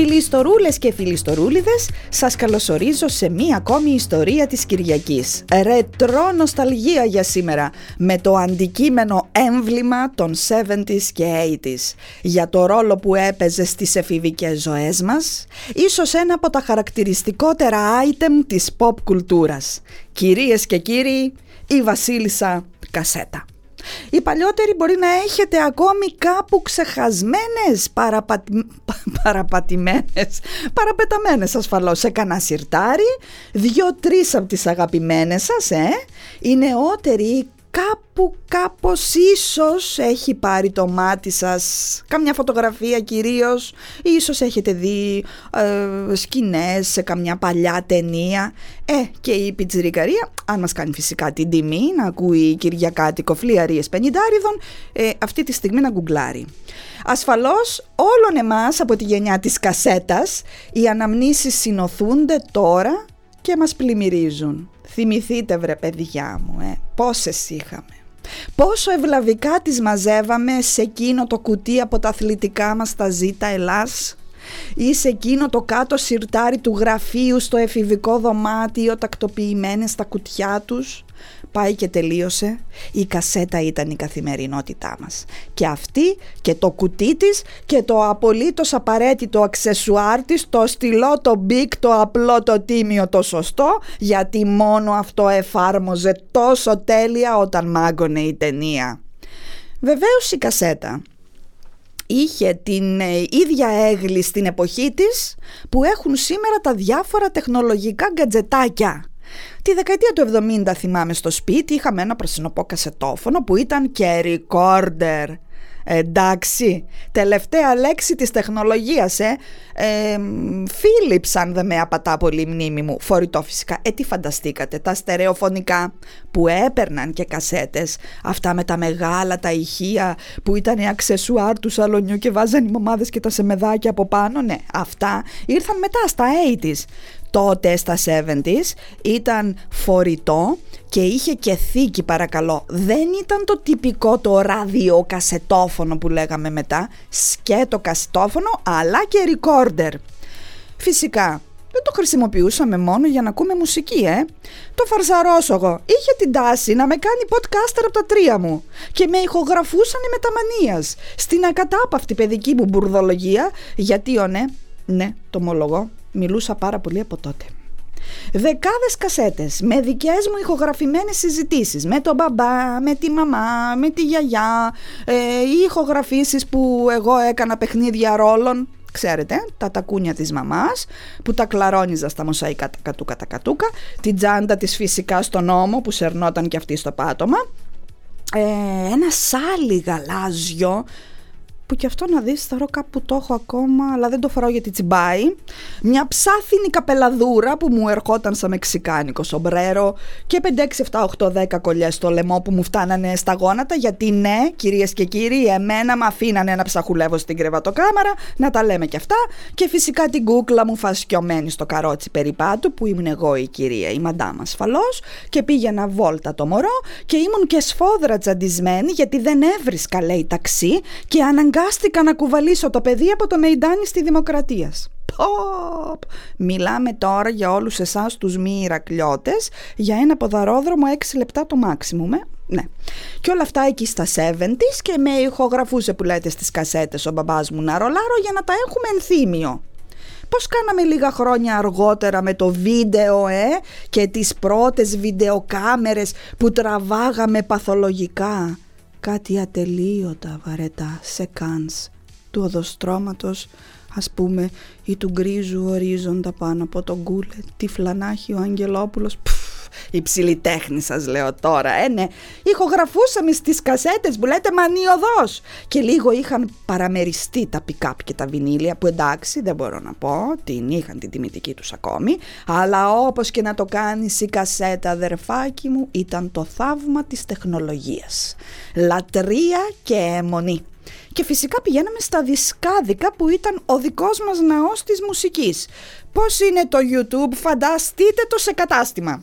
Φιλιστορούλες και φιλιστορούλιδες, σας καλωσορίζω σε μία ακόμη ιστορία της Κυριακής. Ρετρό νοσταλγία για σήμερα, με το αντικείμενο έμβλημα των 70s και 80s. Για το ρόλο που έπαιζε στις εφηβικές ζωές μας, ίσως ένα από τα χαρακτηριστικότερα item της pop κουλτούρας. Κυρίες και κύριοι, η Βασίλισσα Κασέτα. Οι παλιότεροι μπορεί να έχετε ακόμη κάπου ξεχασμένες, παραπατι... παραπατημένες, παραπεταμένες ασφαλώς. Σε κανένα σιρτάρι, δυο-τρεις από τις αγαπημένες σας, ε, οι νεότεροι κάπου κάπως ίσως έχει πάρει το μάτι σας. Καμιά φωτογραφία κυρίως. Ίσως έχετε δει ε, σκηνές σε καμιά παλιά ταινία. Ε και η πιτσιρικαρία αν μας κάνει φυσικά την τιμή να ακούει Κυριακάτικο φλιαρίες πενιντάριδων ε, αυτή τη στιγμή να γκουγκλάρει. Ασφαλώς όλων εμάς από τη γενιά της κασέτας οι αναμνήσεις συνοθούνται τώρα και μας πλημμυρίζουν Θυμηθείτε βρε παιδιά μου, ε, πόσες είχαμε. Πόσο ευλαβικά τις μαζεύαμε σε εκείνο το κουτί από τα αθλητικά μας τα ζήτα Ελλάς ή σε εκείνο το κάτω σιρτάρι του γραφείου στο εφηβικό δωμάτιο τακτοποιημένες στα κουτιά τους πάει και τελείωσε, η κασέτα ήταν η καθημερινότητά μας. Και αυτή και το κουτί της και το απολύτως απαραίτητο αξεσουάρ της, το στυλό, το μπικ, το απλό, το τίμιο, το σωστό, γιατί μόνο αυτό εφάρμοζε τόσο τέλεια όταν μάγκωνε η ταινία. Βεβαίως η κασέτα είχε την ε, ίδια αίγλη στην εποχή της που έχουν σήμερα τα διάφορα τεχνολογικά γκατζετάκια. Τη δεκαετία του 70 θυμάμαι στο σπίτι είχαμε ένα πρασινοπό κασετόφωνο που ήταν και recorder. Εντάξει, τελευταία λέξη της τεχνολογίας, ε. ε Philips αν δεν με απατά πολύ η μνήμη μου, φορητό φυσικά. Ε, τι φανταστήκατε, τα στερεοφωνικά που έπαιρναν και κασέτες, αυτά με τα μεγάλα τα ηχεία που ήταν οι αξεσουάρ του σαλονιού και βάζαν οι μαμάδες και τα σεμεδάκια από πάνω, ναι, αυτά ήρθαν μετά στα 80's τότε στα 70s ήταν φορητό και είχε και θήκη παρακαλώ. Δεν ήταν το τυπικό το ραδιοκασετόφωνο που λέγαμε μετά, σκέτο κασετόφωνο αλλά και recorder. Φυσικά δεν το χρησιμοποιούσαμε μόνο για να ακούμε μουσική, ε. Το φαρσαρόσογο είχε την τάση να με κάνει podcaster από τα τρία μου και με ηχογραφούσαν με τα μανίας στην ακατάπαυτη παιδική μου μπουρδολογία γιατί ο ναι, ναι, το ομολογώ, μιλούσα πάρα πολύ από τότε. Δεκάδες κασέτες με δικές μου ηχογραφημένες συζητήσεις. Με τον μπαμπά, με τη μαμά, με τη γιαγιά ε, οι ηχογραφήσεις που εγώ έκανα παιχνίδια ρόλων. Ξέρετε, τα τακούνια της μαμάς που τα κλαρόνιζα στα μοσαϊκά τα κατούκα τα κατούκα την τσάντα της φυσικά στον ώμο που σερνόταν και αυτή στο πάτωμα. Ε, ένα σάλι γαλάζιο που και αυτό να δεις θεωρώ κάπου το έχω ακόμα αλλά δεν το φοράω γιατί τσιμπάει. Μια ψάθινη καπελαδούρα που μου ερχόταν σαν μεξικάνικο σομπρέρο και 5, 6, 7, 8, 10 κολλιές στο λαιμό που μου φτάνανε στα γόνατα γιατί ναι κυρίες και κύριοι εμένα με αφήνανε να ψαχουλεύω στην κρεβατοκάμαρα να τα λέμε και αυτά και φυσικά την κούκλα μου φασκιωμένη στο καρότσι περιπάτου που ήμουν εγώ η κυρία η μαντάμα ασφαλώς και πήγαινα βόλτα το μωρό και ήμουν και σφόδρα τζαντισμένη γιατί δεν έβρισκα λέει ταξί και αναγκαστικά αναγκάστηκα να κουβαλήσω το παιδί από το Μεϊντάνι στη Δημοκρατίας. Ποπ! Μιλάμε τώρα για όλους εσάς τους μη Ηρακλιώτες για ένα ποδαρόδρομο 6 λεπτά το maximum, ε; Ναι. Και όλα αυτά εκεί στα 70's και με ηχογραφούσε που λέτε στις κασέτες ο μπαμπάς μου να ρολάρω για να τα έχουμε ενθύμιο. Πώς κάναμε λίγα χρόνια αργότερα με το βίντεο ε, και τις πρώτες βιντεοκάμερες που τραβάγαμε παθολογικά; Κάτι ατελείωτα βαρετά σε κάνς του οδοστρώματος ας πούμε ή του γκρίζου ορίζοντα πάνω από τον κούλε τι φλανάχει ο Αγγελόπουλος υψηλή τέχνη σας λέω τώρα ε ναι. Ηχογραφούσαμε στις κασέτες που λέτε μανιωδώς και λίγο είχαν παραμεριστεί τα pick και τα βινίλια που εντάξει δεν μπορώ να πω την είχαν την τιμητική τους ακόμη. Αλλά όπως και να το κάνεις η κασέτα αδερφάκι μου ήταν το θαύμα της τεχνολογίας. Λατρεία και αιμονή και φυσικά πηγαίναμε στα δισκάδικα που ήταν ο δικός μας ναός της μουσικής. Πώς είναι το YouTube, φανταστείτε το σε κατάστημα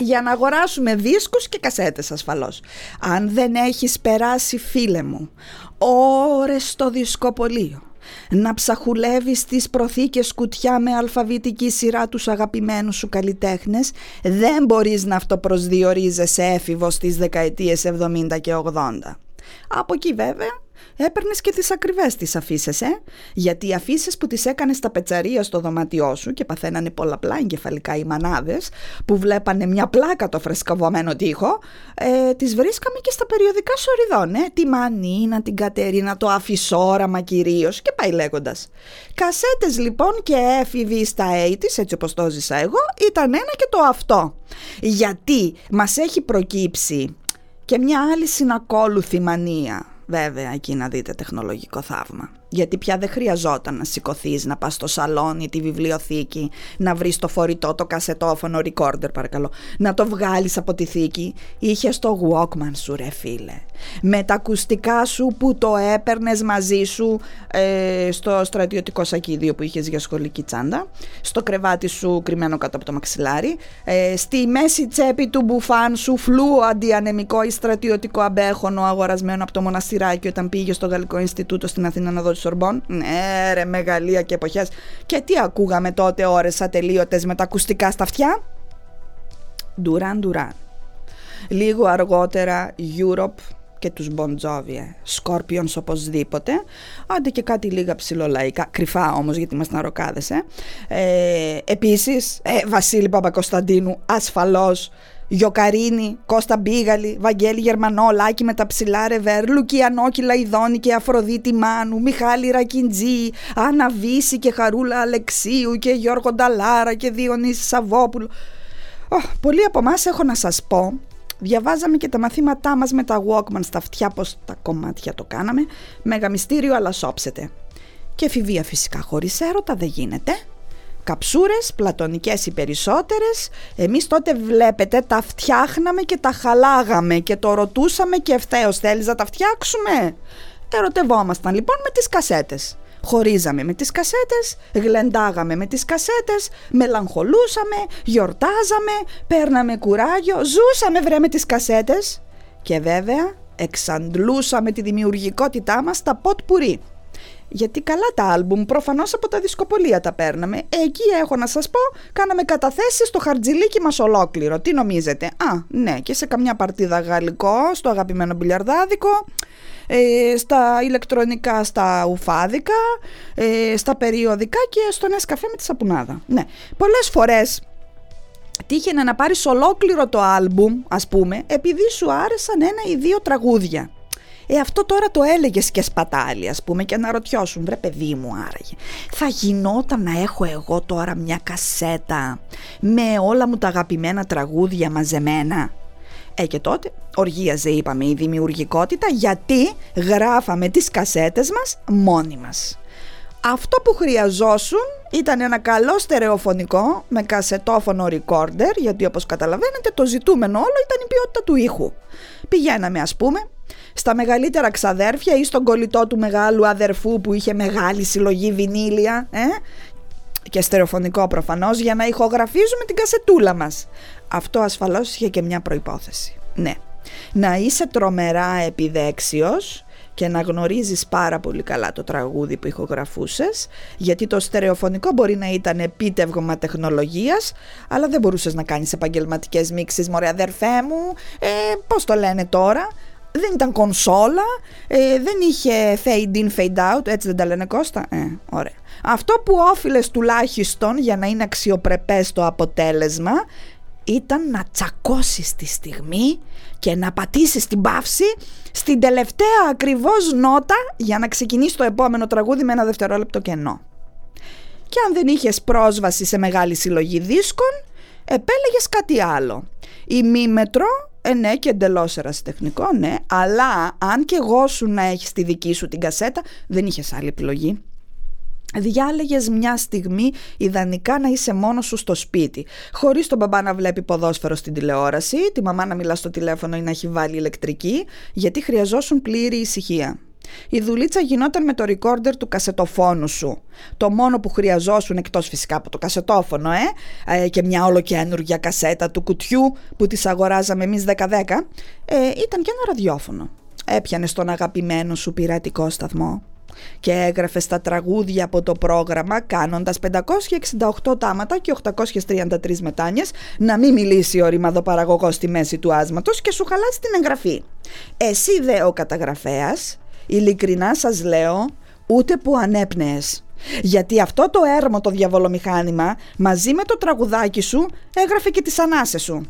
για να αγοράσουμε δίσκους και κασέτες ασφαλώς. Αν δεν έχεις περάσει φίλε μου ώρες στο δισκοπολείο να ψαχουλεύεις τις προθήκες κουτιά με αλφαβητική σειρά τους αγαπημένους σου καλλιτέχνες, δεν μπορείς να αυτοπροσδιορίζεσαι έφηβος στις δεκαετίες 70 και 80. Από εκεί βέβαια έπαιρνες και τις ακριβές τις αφήσεις, ε; Γιατί οι αφήσεις που τις έκανες στα πετσαρία στο δωμάτιό σου και παθαίνανε πολλαπλά εγκεφαλικά οι μανάδες, που βλέπανε μια πλάκα το φρεσκαβωμένο τοίχο, ε, τις βρίσκαμε και στα περιοδικά σοριδών, ε; Τη Μανίνα, την Κατερίνα, το Αφισόραμα κυρίως και πάει λέγοντας. Κασέτες λοιπόν και έφηβοι στα 80 έτσι όπως το ζήσα εγώ, ήταν ένα και το αυτό. Γιατί μας έχει προκύψει και μια άλλη συνακόλουθη μανία Βέβαια, εκεί να δείτε τεχνολογικό θαύμα γιατί πια δεν χρειαζόταν να σηκωθείς, να πας στο σαλόνι, τη βιβλιοθήκη, να βρεις το φορητό, το κασετόφωνο, recorder παρακαλώ, να το βγάλεις από τη θήκη. Είχες το Walkman σου ρε φίλε. Με τα ακουστικά σου που το έπαιρνες μαζί σου ε, στο στρατιωτικό σακίδιο που είχες για σχολική τσάντα, στο κρεβάτι σου κρυμμένο κάτω από το μαξιλάρι, ε, στη μέση τσέπη του μπουφάν σου φλού αντιανεμικό ή στρατιωτικό αμπέχονο αγορασμένο από το μοναστηράκι όταν πήγες στο Γαλλικό Ινστιτούτο στην Αθήνα να δώσεις Σορμπόν. Ναι, ρε, μεγαλεία και εποχές. Και τι ακούγαμε τότε ώρες ατελείωτες με τα ακουστικά στα αυτιά; Ντουράν Ντουράν. Λίγο αργότερα Europe και τους Bon Jovi, ε. Scorpions οπωσδήποτε, άντε και κάτι λίγα ψηλολαϊκά, κρυφά όμως γιατί είμαστε ροκάδες, ε. ε επίσης, ε, Βασίλη Παπακοσταντίνου, ασφαλώς, Γιοκαρίνη, Κώστα Μπίγαλη, Βαγγέλη Γερμανό, Λάκη με τα ψηλά ρεβέρ, Λουκιανόκυλα Ιδόνη και Αφροδίτη Μάνου, Μιχάλη Ρακιντζή, Άννα Βύση και Χαρούλα Αλεξίου και Γιώργο Νταλάρα και Διονύση Σαββόπουλο. Oh, πολλοί από εμάς έχω να σας πω, διαβάζαμε και τα μαθήματά μας με τα Walkman στα αυτιά πως τα κομμάτια το κάναμε, μέγα μυστήριο αλλά σώψετε. Και εφηβεία φυσικά χωρίς έρωτα δεν γίνεται καψούρες, πλατωνικές οι περισσότερες. Εμείς τότε βλέπετε τα φτιάχναμε και τα χαλάγαμε και το ρωτούσαμε και ευθέως θέλεις να τα φτιάξουμε; Ερωτευόμασταν λοιπόν με τις κασέτες. Χωρίζαμε με τις κασέτες, γλεντάγαμε με τις κασέτες, μελαγχολούσαμε, γιορτάζαμε, παίρναμε κουράγιο, ζούσαμε βρε με τις κασέτες και βέβαια εξαντλούσαμε τη δημιουργικότητά μας στα ποτ πουρί. Γιατί καλά τα άλμπουμ, προφανώς από τα δισκοπολία τα παίρναμε. Εκεί έχω να σας πω, κάναμε καταθέσεις στο χαρτζιλίκι μας ολόκληρο. Τι νομίζετε; Α, ναι, και σε καμιά παρτίδα γαλλικό, στο αγαπημένο μπιλιαρδάδικο. Ε, στα ηλεκτρονικά, στα ουφάδικα, ε, στα περιοδικά και στο καφέ με τη σαπουνάδα. Ναι, πολλές φορές τύχαινε να πάρεις ολόκληρο το άλμπουμ, ας πούμε, επειδή σου άρεσαν ένα ή δύο τραγούδια. Ε, αυτό τώρα το έλεγες και σπατάλη ας πούμε και αναρωτιώσουν βρε παιδί μου άραγε θα γινόταν να έχω εγώ τώρα μια κασέτα με όλα μου τα αγαπημένα τραγούδια μαζεμένα; Ε και τότε οργίαζε είπαμε η δημιουργικότητα γιατί γράφαμε τις κασέτες μας μόνοι μας. Αυτό που χρειαζόσουν ήταν ένα καλό στερεοφωνικό με κασετόφωνο recorder γιατί όπως καταλαβαίνετε το ζητούμενο όλο ήταν η ποιότητα του ήχου. Πηγαίναμε ας πούμε στα μεγαλύτερα ξαδέρφια ή στον κολλητό του μεγάλου αδερφού που είχε μεγάλη συλλογή βινίλια ε; και στερεοφωνικό προφανώς για να ηχογραφίζουμε την κασετούλα μας. Αυτό ασφαλώς είχε και μια προϋπόθεση. Ναι, να είσαι τρομερά επιδέξιος και να γνωρίζεις πάρα πολύ καλά το τραγούδι που ηχογραφούσες γιατί το στερεοφωνικό μπορεί να ήταν επίτευγμα τεχνολογίας αλλά δεν μπορούσες να κάνεις επαγγελματικές μίξεις μωρέ αδερφέ μου ε, πώς το λένε τώρα δεν ήταν κονσόλα, ε, δεν είχε fade in, fade out, έτσι δεν τα λένε Κώστα; Ε, ωραία. Αυτό που όφιλες τουλάχιστον για να είναι αξιοπρεπές το αποτέλεσμα ήταν να τσακώσεις τη στιγμή και να πατήσεις την παύση στην τελευταία ακριβώς νότα για να ξεκινήσει το επόμενο τραγούδι με ένα δευτερόλεπτο κενό. Και αν δεν είχες πρόσβαση σε μεγάλη συλλογή δίσκων, επέλεγες κάτι άλλο. Η μήμετρο ε, ναι, και εντελώς ερασιτεχνικό, ναι. Αλλά αν και εγώ σου να έχεις τη δική σου την κασέτα, δεν είχες άλλη επιλογή. Διάλεγες μια στιγμή ιδανικά να είσαι μόνος σου στο σπίτι Χωρίς τον μπαμπά να βλέπει ποδόσφαιρο στην τηλεόραση Τη μαμά να μιλά στο τηλέφωνο ή να έχει βάλει ηλεκτρική Γιατί χρειαζόσουν πλήρη ησυχία η δουλίτσα γινόταν με το recorder του κασετοφόνου σου. Το μόνο που χρειαζόσουν εκτός φυσικά από το κασετόφωνο, ε, ε και μια ολοκένουργια κασέτα του κουτιού που τις αγοράζαμε εμείς 10-10, ε, ήταν και ένα ραδιόφωνο. Έπιανε στον αγαπημένο σου πειρατικό σταθμό. και έγραφες στα τραγούδια από το πρόγραμμα κάνοντας 568 τάματα και 833 μετάνιες να μην μιλήσει ο ρημαδοπαραγωγός στη μέση του άσματος και σου χαλάσει την εγγραφή. Εσύ δε ο καταγραφέας, ειλικρινά σας λέω, ούτε που ανέπνεες. Γιατί αυτό το έρμο το διαβολομηχάνημα μαζί με το τραγουδάκι σου έγραφε και τις ανάσες σου.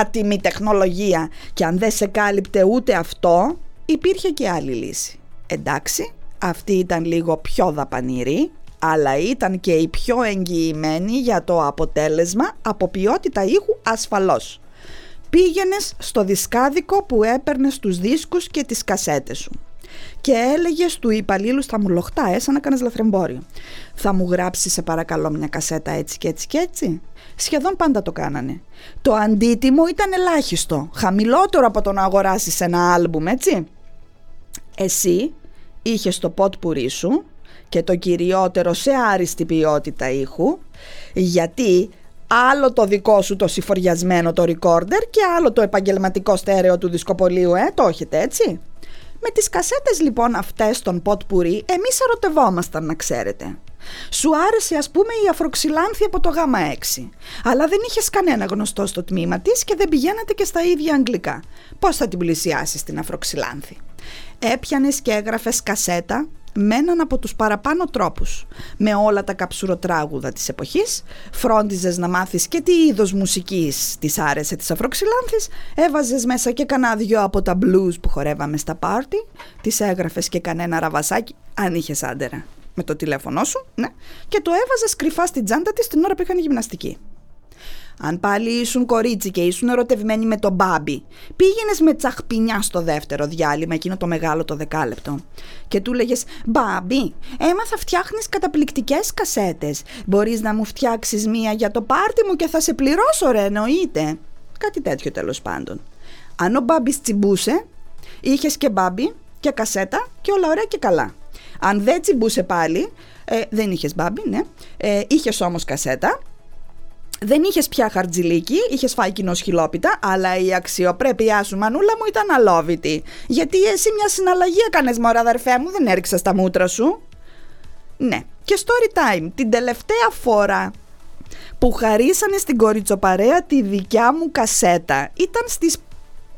Άτιμη τεχνολογία και αν δεν σε κάλυπτε ούτε αυτό υπήρχε και άλλη λύση. Εντάξει, αυτή ήταν λίγο πιο δαπανηρή αλλά ήταν και η πιο εγγυημένη για το αποτέλεσμα από ποιότητα ήχου ασφαλώς. Πήγαινες στο δισκάδικο που έπαιρνες τους δίσκους και τις κασέτες σου και έλεγες του υπαλλήλου θα μου λοχτά, ε, σαν να κάνεις λαθρεμπόριο. Θα μου γράψεις σε παρακαλώ μια κασέτα έτσι και έτσι και έτσι. Σχεδόν πάντα το κάνανε. Το αντίτιμο ήταν ελάχιστο, χαμηλότερο από το να αγοράσεις ένα άλμπουμ, έτσι. Εσύ είχες το ποτ πουρί σου και το κυριότερο σε άριστη ποιότητα ήχου, γιατί άλλο το δικό σου το συφοριασμένο το recorder και άλλο το επαγγελματικό στέρεο του δισκοπολίου, ε, το έχετε έτσι. Με τις κασέτες λοιπόν αυτές των ποτ πουρί εμείς ερωτευόμασταν να ξέρετε. Σου άρεσε ας πούμε η αφροξυλάνθη από το γάμα 6 αλλά δεν είχες κανένα γνωστό στο τμήμα της και δεν πηγαίνατε και στα ίδια αγγλικά. Πώς θα την πλησιάσεις την αφροξυλάνθη; Έπιανες και έγραφες κασέτα με έναν από τους παραπάνω τρόπους. Με όλα τα καψουροτράγουδα της εποχής, φρόντιζες να μάθεις και τι είδος μουσικής της άρεσε της Αφροξυλάνθης, έβαζες μέσα και κανένα δυο από τα blues που χορεύαμε στα πάρτι, τις έγραφες και κανένα ραβασάκι, αν είχες άντερα, με το τηλέφωνό σου, ναι, και το έβαζες κρυφά στην τσάντα της την ώρα που είχαν γυμναστική. Αν πάλι ήσουν κορίτσι και ήσουν ερωτευμένοι με τον Μπάμπι, πήγαινες με τσαχπινιά στο δεύτερο διάλειμμα, εκείνο το μεγάλο το δεκάλεπτο. Και του λέγες Μπάμπι, έμαθα φτιάχνεις καταπληκτικές κασέτες. Μπορείς να μου φτιάξεις μία για το πάρτι μου και θα σε πληρώσω, ρε, εννοείται. Κάτι τέτοιο τέλος πάντων. Αν ο Μπάμπι τσιμπούσε, είχες και Μπάμπι και κασέτα και όλα ωραία και καλά. Αν δεν τσιμπούσε πάλι, ε, δεν είχες Μπάμπι, ναι, ε, είχες όμως κασέτα δεν είχες πια χαρτζηλίκι, είχες φάει κοινό χιλόπιτα, αλλά η αξιοπρέπειά σου, μανούλα μου, ήταν αλόβητη. Γιατί εσύ μια συναλλαγή έκανες, μωρά αδερφέ μου, δεν έριξα στα μούτρα σου. Ναι. Και story time. Την τελευταία φορά που χαρίσανε στην κοριτσοπαρέα τη δικιά μου κασέτα ήταν στις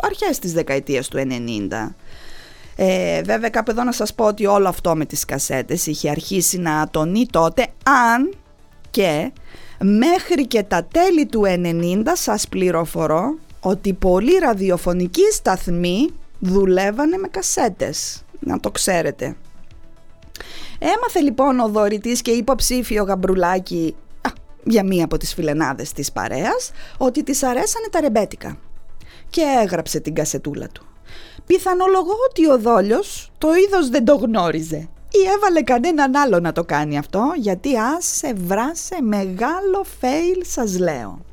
αρχές της δεκαετίας του 90. Ε, βέβαια κάπου εδώ να σας πω ότι όλο αυτό με τις κασέτες είχε αρχίσει να τονεί τότε αν και Μέχρι και τα τέλη του 90 σας πληροφορώ ότι πολλοί ραδιοφωνικοί σταθμοί δουλεύανε με κασέτες. Να το ξέρετε. Έμαθε λοιπόν ο δωρητής και υποψήφιο γαμπρουλάκι για μία από τις φιλενάδες της παρέας ότι της αρέσανε τα ρεμπέτικα και έγραψε την κασετούλα του. Πιθανολογώ ότι ο δόλιος το είδος δεν το γνώριζε ή έβαλε κανέναν άλλο να το κάνει αυτό γιατί άσε βράσε μεγάλο fail σας λέω.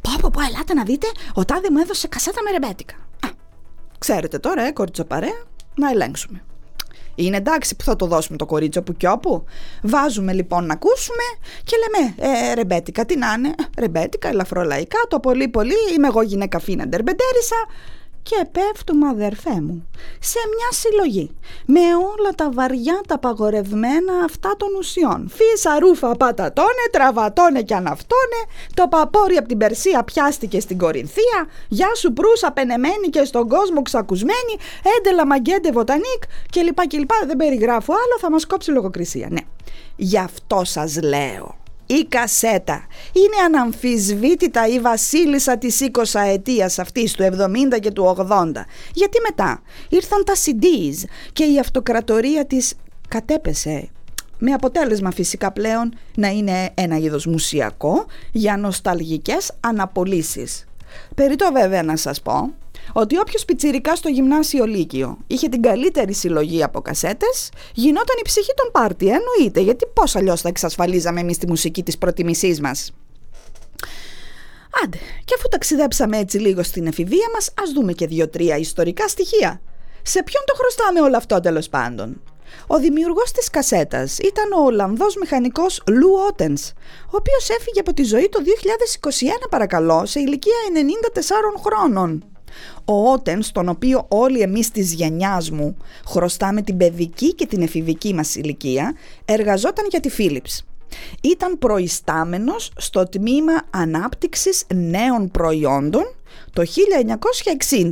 Πω πω πω ελάτε να δείτε ο τάδε μου έδωσε κασέτα με ρεμπέτικα. Α, ξέρετε τώρα ε κορίτσο παρέα να ελέγξουμε. Είναι εντάξει που θα το δώσουμε το κορίτσο που κι όπου. Βάζουμε λοιπόν να ακούσουμε και λέμε ε, ρεμπέτικα τι να είναι. Ρεμπέτικα, ελαφρολαϊκά, το πολύ πολύ είμαι εγώ γυναίκα φίνα ντερμπεντέρισα και πέφτουμε αδερφέ μου σε μια συλλογή με όλα τα βαριά τα παγορευμένα αυτά των ουσιών. Φύσα ρούφα πατατώνε, τραβατώνε και αναυτώνε, το παπόρι από την Περσία πιάστηκε στην Κορινθία, γεια σου προύσα πενεμένη και στον κόσμο ξακουσμένη, έντελα μαγκέντε βοτανίκ κλπ. Δεν περιγράφω άλλο, θα μας κόψει λογοκρισία. Ναι, γι' αυτό σας λέω η κασέτα. Είναι αναμφισβήτητα η βασίλισσα της 20 ετίας αυτής του 70 και του 80 γιατί μετά ήρθαν τα CDs και η αυτοκρατορία της κατέπεσε. Με αποτέλεσμα φυσικά πλέον να είναι ένα είδος μουσιακό για νοσταλγικές αναπολύσεις. Περιτώ βέβαια να σας πω ότι όποιος πιτσιρικά στο γυμνάσιο Λύκειο είχε την καλύτερη συλλογή από κασέτες, γινόταν η ψυχή των πάρτι, εννοείται, γιατί πώς αλλιώς θα εξασφαλίζαμε εμείς τη μουσική της προτιμησής μας. Άντε, και αφού ταξιδέψαμε έτσι λίγο στην εφηβεία μας, ας δούμε και δύο-τρία ιστορικά στοιχεία. Σε ποιον το χρωστάμε όλο αυτό τέλος πάντων; Ο δημιουργός της κασέτας ήταν ο Ολλανδός μηχανικός Λου Ότενς, ο οποίος έφυγε από τη ζωή το 2021 παρακαλώ σε ηλικία 94 χρόνων. Ο Ότεν, στον οποίο όλοι εμείς της γενιάς μου χρωστάμε την παιδική και την εφηβική μας ηλικία, εργαζόταν για τη Philips. Ήταν προϊστάμενος στο τμήμα ανάπτυξης νέων προϊόντων το 1960.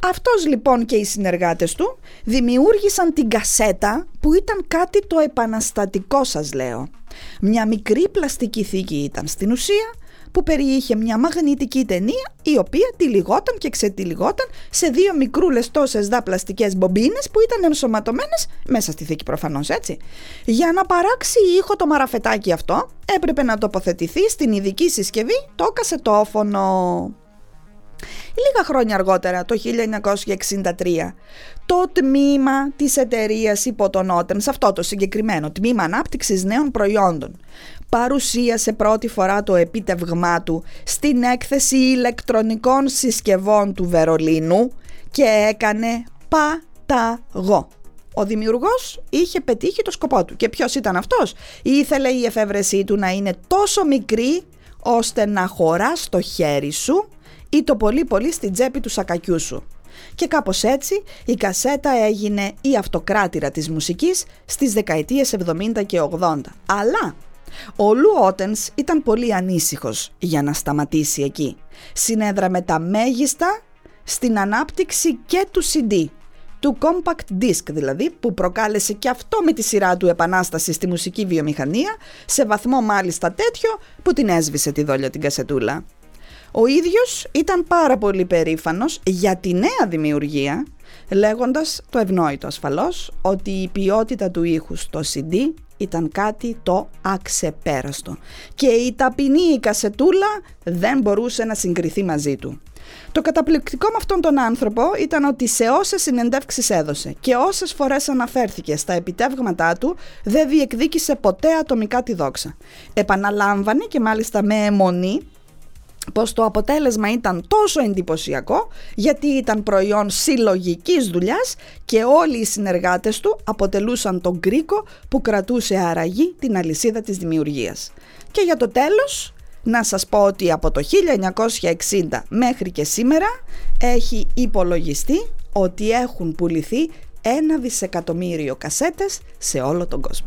Αυτός λοιπόν και οι συνεργάτες του δημιούργησαν την κασέτα που ήταν κάτι το επαναστατικό σας λέω. Μια μικρή πλαστική θήκη ήταν στην ουσία που περιείχε μια μαγνητική ταινία η οποία τυλιγόταν και ξετυλιγόταν σε δύο μικρούλες τόσες δα πλαστικές μπομπίνες που ήταν ενσωματωμένες μέσα στη θήκη προφανώς έτσι. Για να παράξει ήχο το μαραφετάκι αυτό έπρεπε να τοποθετηθεί στην ειδική συσκευή το κασετόφωνο. Λίγα χρόνια αργότερα, το 1963, το τμήμα της εταιρείας υπό τον σε αυτό το συγκεκριμένο τμήμα ανάπτυξης νέων προϊόντων, παρουσίασε πρώτη φορά το επίτευγμά του στην έκθεση ηλεκτρονικών συσκευών του Βερολίνου και έκανε παταγό. Ο δημιουργός είχε πετύχει το σκοπό του. Και ποιος ήταν αυτός; Ήθελε η εφεύρεσή του να είναι τόσο μικρή ώστε να χωρά στο χέρι σου ή το πολύ πολύ στην τσέπη του σακακιού σου. Και κάπως έτσι η κασέτα έγινε η αυτοκράτηρα της μουσικής στις δεκαετίες 70 και 80. Αλλά ο Λου Ότενς ήταν πολύ ανήσυχος για να σταματήσει εκεί. Συνέδραμε τα μέγιστα στην ανάπτυξη και του CD, του compact disc δηλαδή, που προκάλεσε και αυτό με τη σειρά του επανάσταση στη μουσική βιομηχανία, σε βαθμό μάλιστα τέτοιο που την έσβησε τη δόλια την κασετούλα. Ο ίδιος ήταν πάρα πολύ περήφανος για τη νέα δημιουργία, λέγοντας το ευνόητο ασφαλώς ότι η ποιότητα του ήχους στο CD ήταν κάτι το αξεπέραστο και η ταπεινή η κασετούλα δεν μπορούσε να συγκριθεί μαζί του. Το καταπληκτικό με αυτόν τον άνθρωπο ήταν ότι σε όσες συνεντεύξεις έδωσε και όσες φορές αναφέρθηκε στα επιτεύγματά του δεν διεκδίκησε ποτέ ατομικά τη δόξα. Επαναλάμβανε και μάλιστα με αιμονή πως το αποτέλεσμα ήταν τόσο εντυπωσιακό γιατί ήταν προϊόν συλλογικής δουλειάς και όλοι οι συνεργάτες του αποτελούσαν τον κρίκο που κρατούσε αραγή την αλυσίδα της δημιουργίας. Και για το τέλος να σας πω ότι από το 1960 μέχρι και σήμερα έχει υπολογιστεί ότι έχουν πουληθεί ένα δισεκατομμύριο κασέτες σε όλο τον κόσμο.